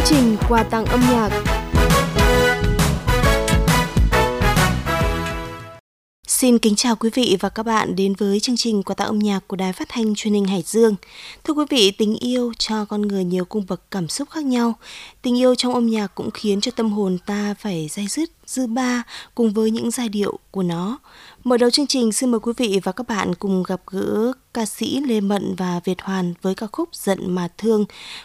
Chương trình quà tặng âm nhạc Xin kính chào quý vị và các bạn đến với chương trình quà tặng âm nhạc của Đài Phát thanh Truyền hình Hải Dương. Thưa quý vị, tình yêu cho con người nhiều cung bậc cảm xúc khác nhau. Tình yêu trong âm nhạc cũng khiến cho tâm hồn ta phải dây dứt, dư ba cùng với những giai điệu của nó. Mở đầu chương trình xin mời quý vị và các bạn cùng gặp gỡ ca sĩ Lê Mận và Việt Hoàn với ca khúc Giận mà thương,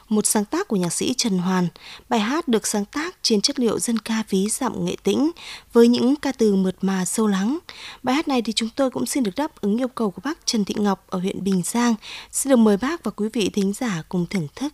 một sáng tác của nhạc sĩ Trần Hoàn. Bài hát được sáng tác trên chất liệu dân ca ví dặm nghệ tĩnh với những ca từ mượt mà sâu lắng. Bài hát này thì chúng tôi cũng xin được đáp ứng yêu cầu của bác Trần Thị Ngọc ở huyện Bình Giang. Xin được mời bác và quý vị thính giả cùng thưởng thức.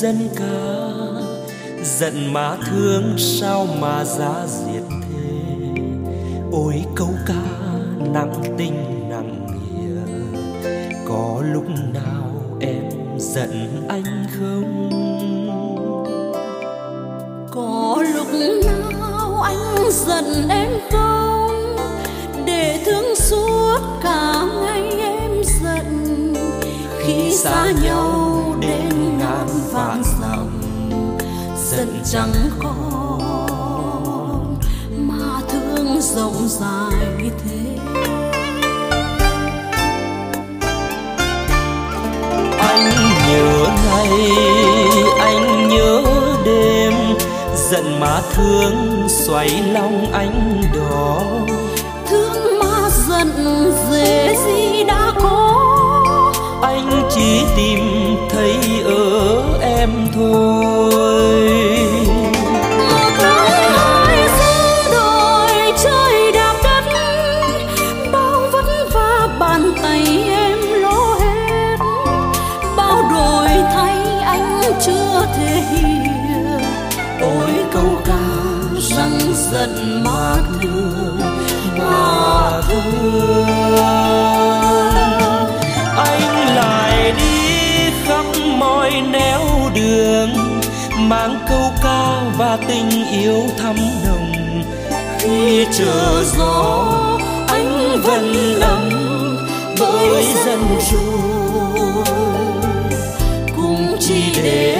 Dân ca, giận mà thương sao mà giá diệt thế? Ôi câu ca nặng tình nặng nghĩa, có lúc nào em giận anh không? Có lúc nào anh giận em không? Để thương suốt cả ngày em giận, khi xa nhau giận chẳng còn mà thương rộng dài thế. Anh nhớ ngày anh nhớ đêm giận mà thương xoay lòng anh đó thương mà giận dễ gì đã có. Anh chỉ tìm thấy ở em thôi mang câu ca và tình yêu thắm nồng. Khi chờ gió, anh vẫn ấm bởi dân rồi cùng chỉ để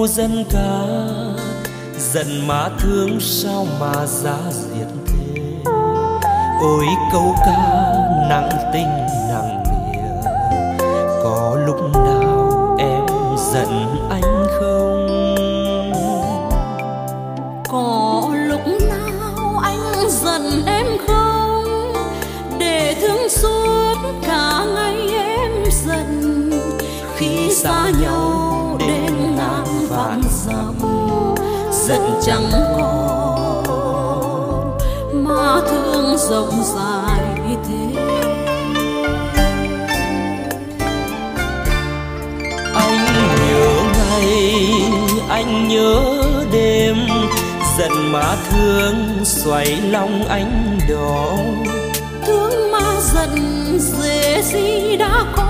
nghe dân ca dần mà thương sao mà giá diệt thế? Ôi câu ca nặng tình nặng nghĩa, có lúc nào em giận anh không? chẳng còn mà thương rộng dài thế. Anh nhớ ngày anh nhớ đêm giận má thương xoay lòng anh đỏ thương má giận dễ gì đã có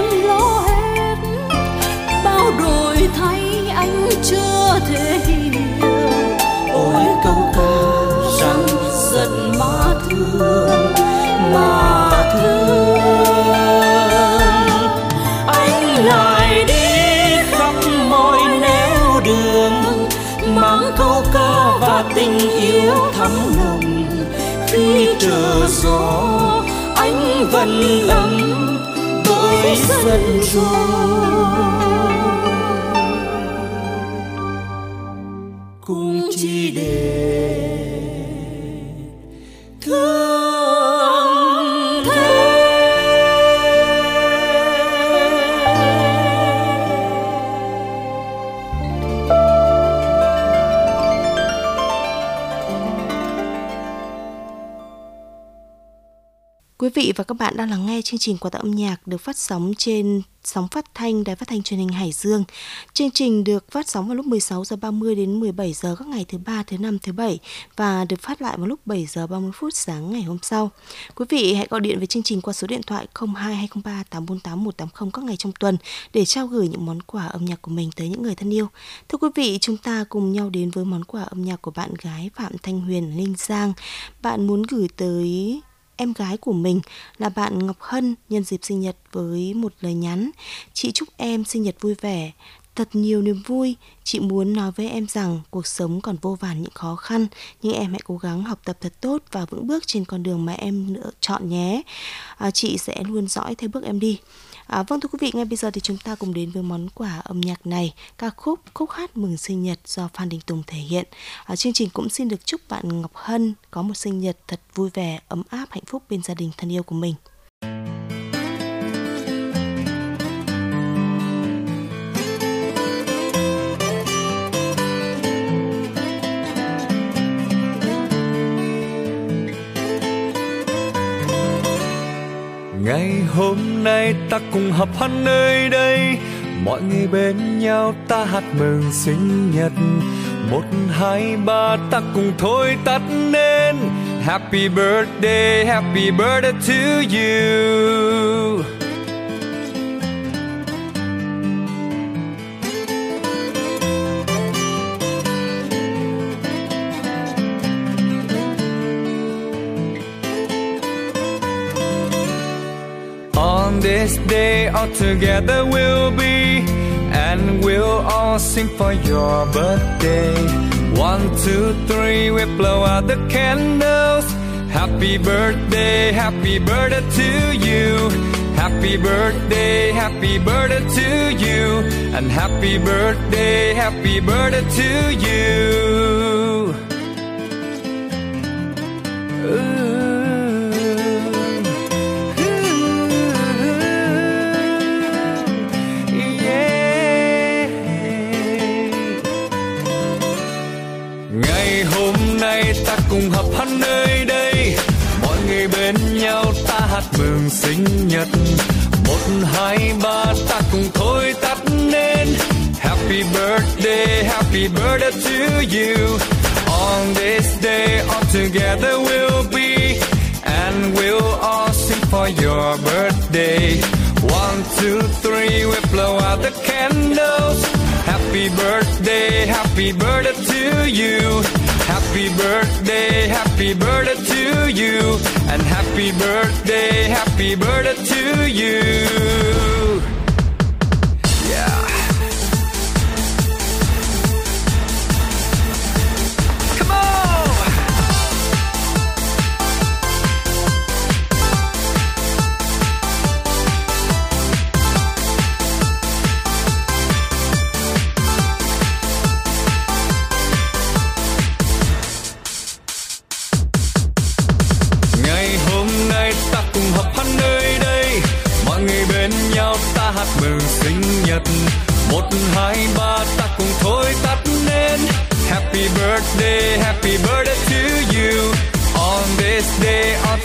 trở gió anh vẫn ấm bởi dân rồi Quý vị và các bạn đang lắng nghe chương trình quà tặng âm nhạc được phát sóng trên sóng phát thanh Đài Phát thanh Truyền hình Hải Dương. Chương trình được phát sóng vào lúc 16 giờ 30 đến 17 giờ các ngày thứ ba, thứ năm, thứ bảy và được phát lại vào lúc 7 giờ 30 phút sáng ngày hôm sau. Quý vị hãy gọi điện về chương trình qua số điện thoại 02203 848 180 các ngày trong tuần để trao gửi những món quà âm nhạc của mình tới những người thân yêu. Thưa quý vị, chúng ta cùng nhau đến với món quà âm nhạc của bạn gái Phạm Thanh Huyền Linh Giang. Bạn muốn gửi tới em gái của mình là bạn Ngọc Hân nhân dịp sinh nhật với một lời nhắn. Chị chúc em sinh nhật vui vẻ, thật nhiều niềm vui. Chị muốn nói với em rằng cuộc sống còn vô vàn những khó khăn, nhưng em hãy cố gắng học tập thật tốt và vững bước trên con đường mà em chọn nhé. À, chị sẽ luôn dõi theo bước em đi. À, vâng thưa quý vị, ngay bây giờ thì chúng ta cùng đến với món quà âm nhạc này, ca khúc Khúc hát mừng sinh nhật do Phan Đình Tùng thể hiện. À, chương trình cũng xin được chúc bạn Ngọc Hân có một sinh nhật thật vui vẻ, ấm áp, hạnh phúc bên gia đình thân yêu của mình. Hôm nay ta cùng họp hắn nơi đây. Mọi người bên nhau ta hát mừng sinh nhật. Một, hai, ba, ta cùng thôi tắt nên happy birthday happy birthday to you. This day all together we'll be and we'll all sing for your birthday. One two three we blow out the candles. Happy birthday happy birthday to you. Happy birthday happy birthday to you. And happy birthday happy birthday to you. Ooh. Mừng sinh nhật. Một, hai, ba, ta cùng thôi tắt nên happy birthday happy birthday to you. On this day, all together we'll be. And we'll all sing for your birthday. One, two, three, we blow out the candles. Happy birthday happy birthday to you. Happy birthday, happy birthday to you. And happy birthday, happy birthday to you.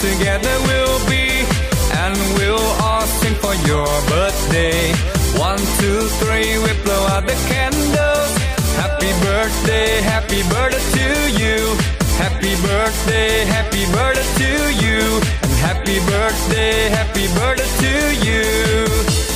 Together we'll be, and we'll all sing for your birthday. One, two, three, we blow out the candles. Happy birthday, happy birthday to you. Happy birthday, happy birthday to you. And happy birthday, happy birthday to you.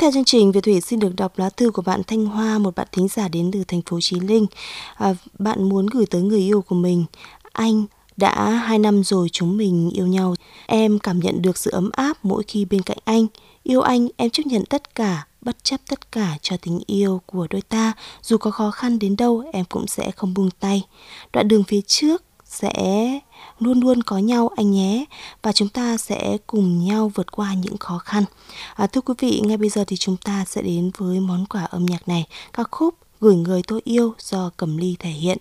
Theo chương trình, Việt Thủy xin được đọc lá thư của bạn Thanh Hoa, một bạn thính giả đến từ thành phố Chí Linh. À, bạn muốn gửi tới người yêu của mình, anh đã hai năm rồi chúng mình yêu nhau. Em cảm nhận được sự ấm áp mỗi khi bên cạnh anh. Yêu anh, em chấp nhận tất cả, bất chấp tất cả cho tình yêu của đôi ta. Dù có khó khăn đến đâu, em cũng sẽ không buông tay. Đoạn đường phía trước sẽ luôn luôn có nhau anh nhé và chúng ta sẽ cùng nhau vượt qua những khó khăn. À, thưa quý vị, ngay bây giờ thì chúng ta sẽ đến với món quà âm nhạc này, ca khúc Gửi người tôi yêu do Cẩm Ly thể hiện.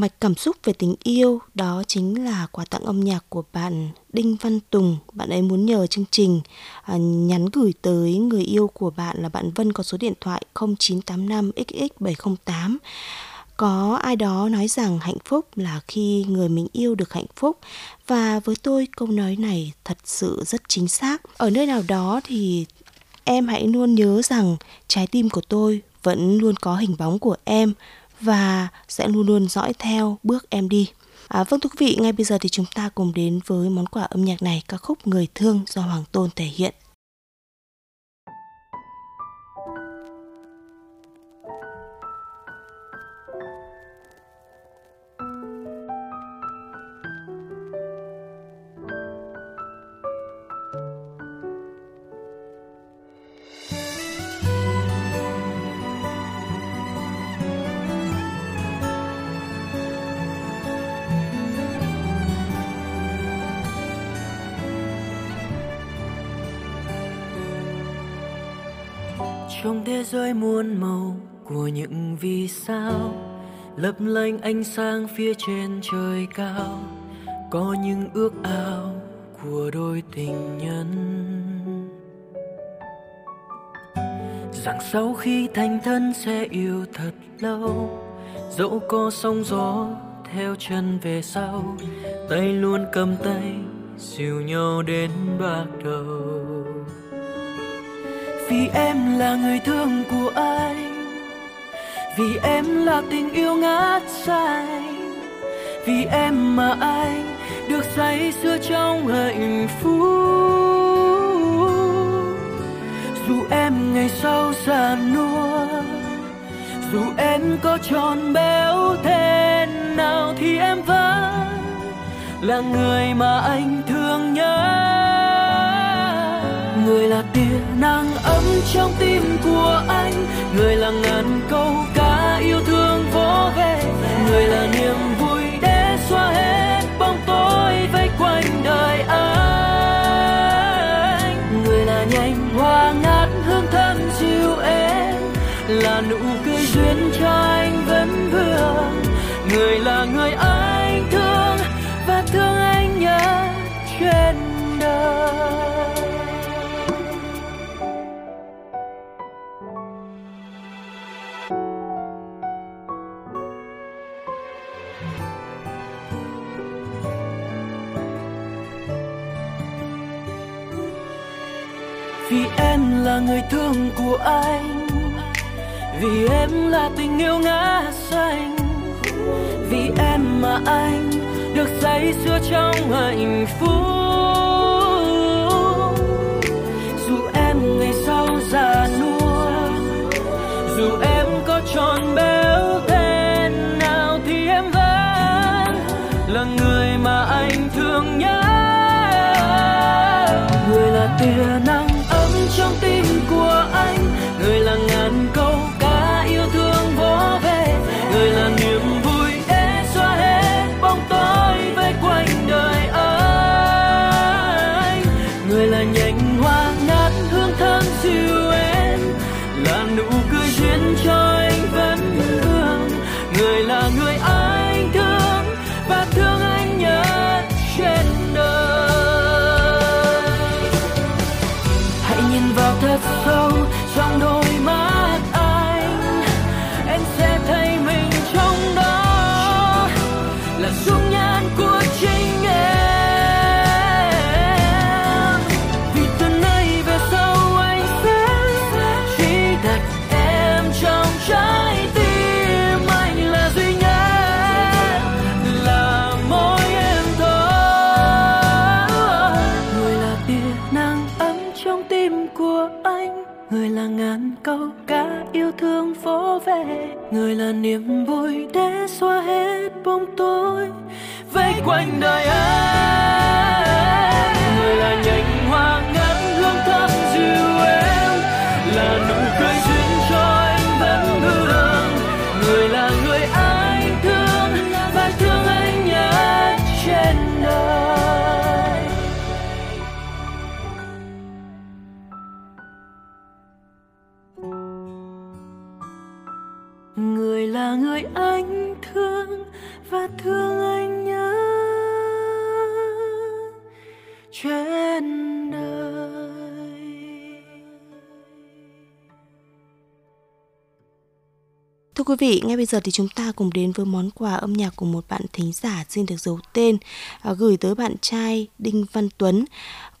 Mạch cảm xúc về tình yêu, đó chính là quà tặng âm nhạc của bạn Đinh Văn Tùng. Bạn ấy muốn nhờ chương trình à, nhắn gửi tới người yêu của bạn là bạn Vân có số điện thoại 0985 XX708 có ai đó nói rằng hạnh phúc là khi người mình yêu được hạnh phúc. Và với tôi câu nói này thật sự rất chính xác. Ở nơi nào đó thì em hãy luôn nhớ rằng trái tim của tôi vẫn luôn có hình bóng của em và sẽ luôn luôn dõi theo bước em đi À, vâng thưa quý vị, ngay bây giờ thì chúng ta cùng đến với món quà âm nhạc này ca khúc Người Thương do Hoàng Tôn thể hiện. Thế giới muôn màu của những vì sao. Lấp lánh ánh sáng phía trên trời cao, có những ước ao của đôi tình nhân. Rằng sau khi thành thân sẽ yêu thật lâu, dẫu có sóng gió theo chân về sau, tay luôn cầm tay, dìu nhau đến bạc đầu vì em là người thương của anh, vì em là tình yêu ngát say, vì em mà anh được say sưa trong hạnh phúc. Dù em ngày sau già nua, dù em có tròn béo thế nào thì em vẫn là người mà anh thương nhớ người là tia nắng ấm trong tim của anh. Người là ngàn câu ca yêu thương vỗ về. Người là niềm vui để xóa hết bóng tối vây quanh đời anh. Người là nhành hoa ngát hương thơm dịu êm. Là nụ cười duyên cho anh vẫn vương người là người anh người thương của anh. Vì em là tình yêu ngã xanh, vì em mà anh được say sưa trong hạnh phúc. Dù em ngày sau già nua, dù em có tròn béo thế nào thì em vẫn là người mà anh thương nhớ. Người là tia quanh đời. quý vị, ngay bây giờ thì chúng ta cùng đến với món quà âm nhạc của một bạn thính giả xin được giấu tên à, gửi tới bạn trai Đinh Văn Tuấn.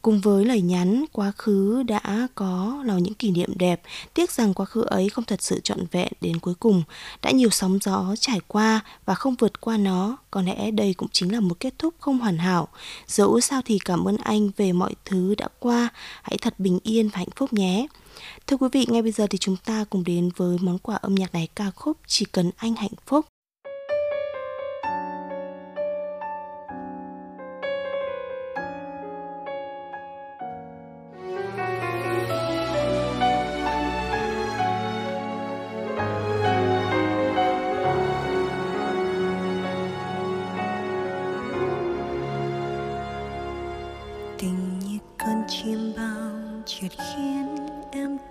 Cùng với lời nhắn, quá khứ đã có là những kỷ niệm đẹp, tiếc rằng quá khứ ấy không thật sự trọn vẹn đến cuối cùng. Đã nhiều sóng gió trải qua và không vượt qua nó, có lẽ đây cũng chính là một kết thúc không hoàn hảo. Dẫu sao thì cảm ơn anh về mọi thứ đã qua, hãy thật bình yên và hạnh phúc nhé. Thưa quý vị, ngay bây giờ thì chúng ta cùng đến với món quà âm nhạc này ca khúc Chỉ cần anh hạnh phúc.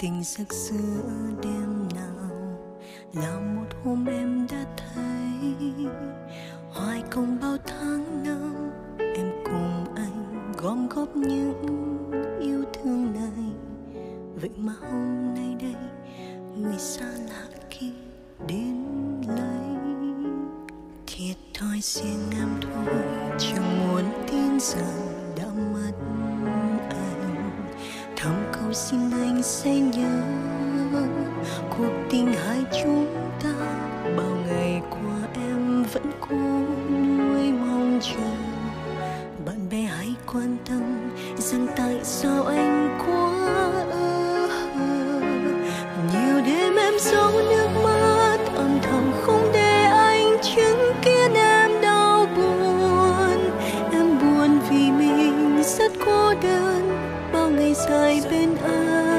kinh giấc giữa đêm ายเป็นอา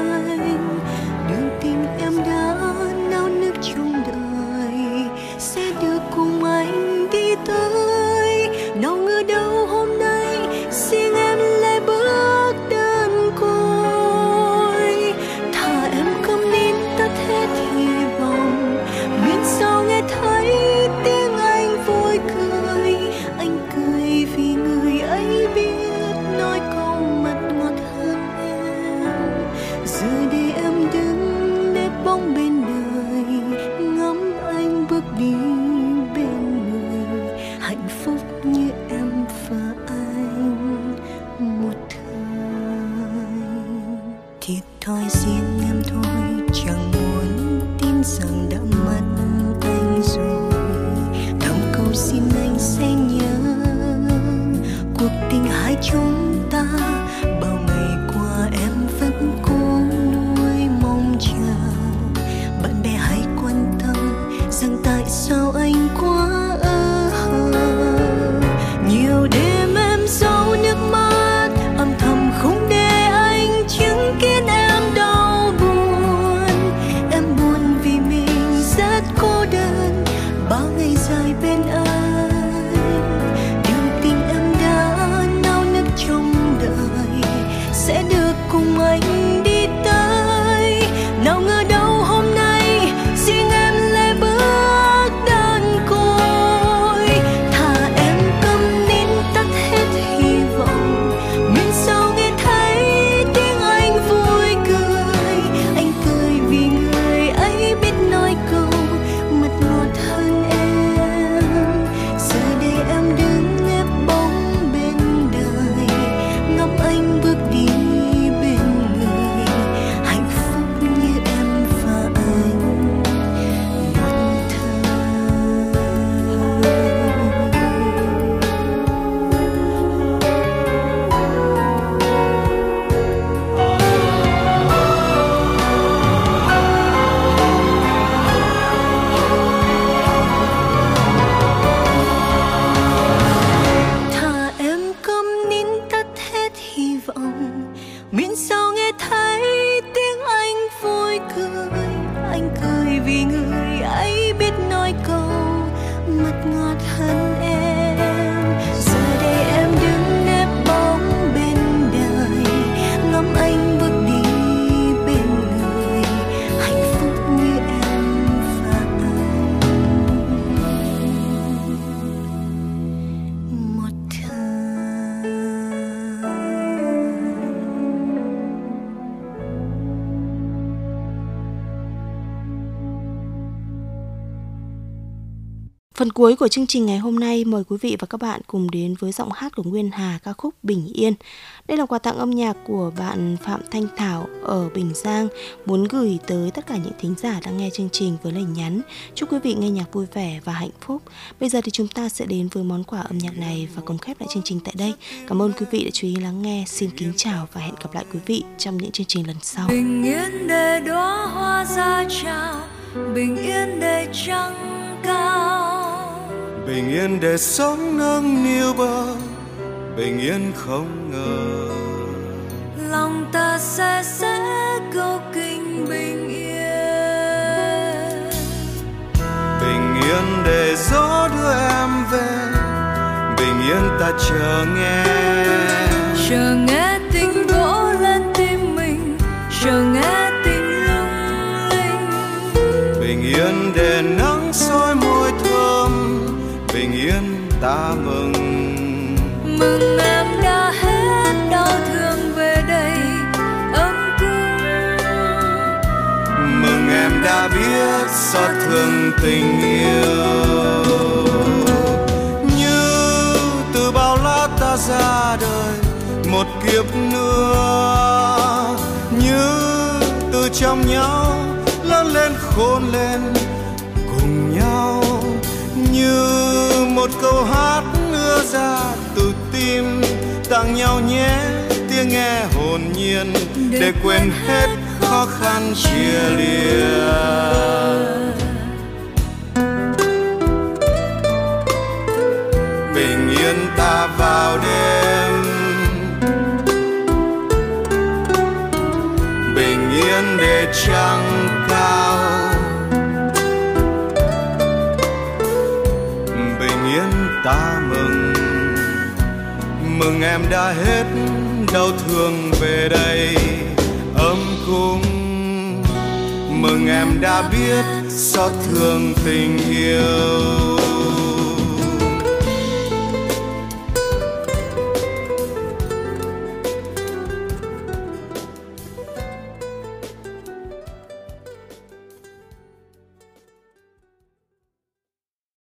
Phần cuối của chương trình ngày hôm nay mời quý vị và các bạn cùng đến với giọng hát của Nguyên Hà ca khúc Bình Yên. Đây là quà tặng âm nhạc của bạn Phạm Thanh Thảo ở Bình Giang muốn gửi tới tất cả những thính giả đang nghe chương trình với lời nhắn chúc quý vị nghe nhạc vui vẻ và hạnh phúc. Bây giờ thì chúng ta sẽ đến với món quà âm nhạc này và cùng khép lại chương trình tại đây. Cảm ơn quý vị đã chú ý lắng nghe. Xin kính chào và hẹn gặp lại quý vị trong những chương trình lần sau. Bình yên để đóa hoa ra chào, bình yên để trăng cao. Bình yên để sống nâng niu bờ, bình yên không ngờ. Lòng ta sẽ sẽ cầu kinh bình yên. Bình yên để gió đưa em về, bình yên ta chờ nghe. Chờ nghe ta mừng. Mừng em đã hết đau thương về đây ấm cúng. Mừng em đã biết xót thương tình yêu. Như từ bao la ta ra đời một kiếp nữa. Như từ trong nhau lớn lên khôn lên cùng nhau. Như một câu hát ưa ra từ tim tặng nhau nhé tiếng nghe hồn nhiên để quên hết khó khăn chia lìa. Bình yên ta vào đêm. Bình yên để trăng mừng em đã hết đau thương về đây. Ấm cúng. Mừng em đã biết xót thương tình yêu.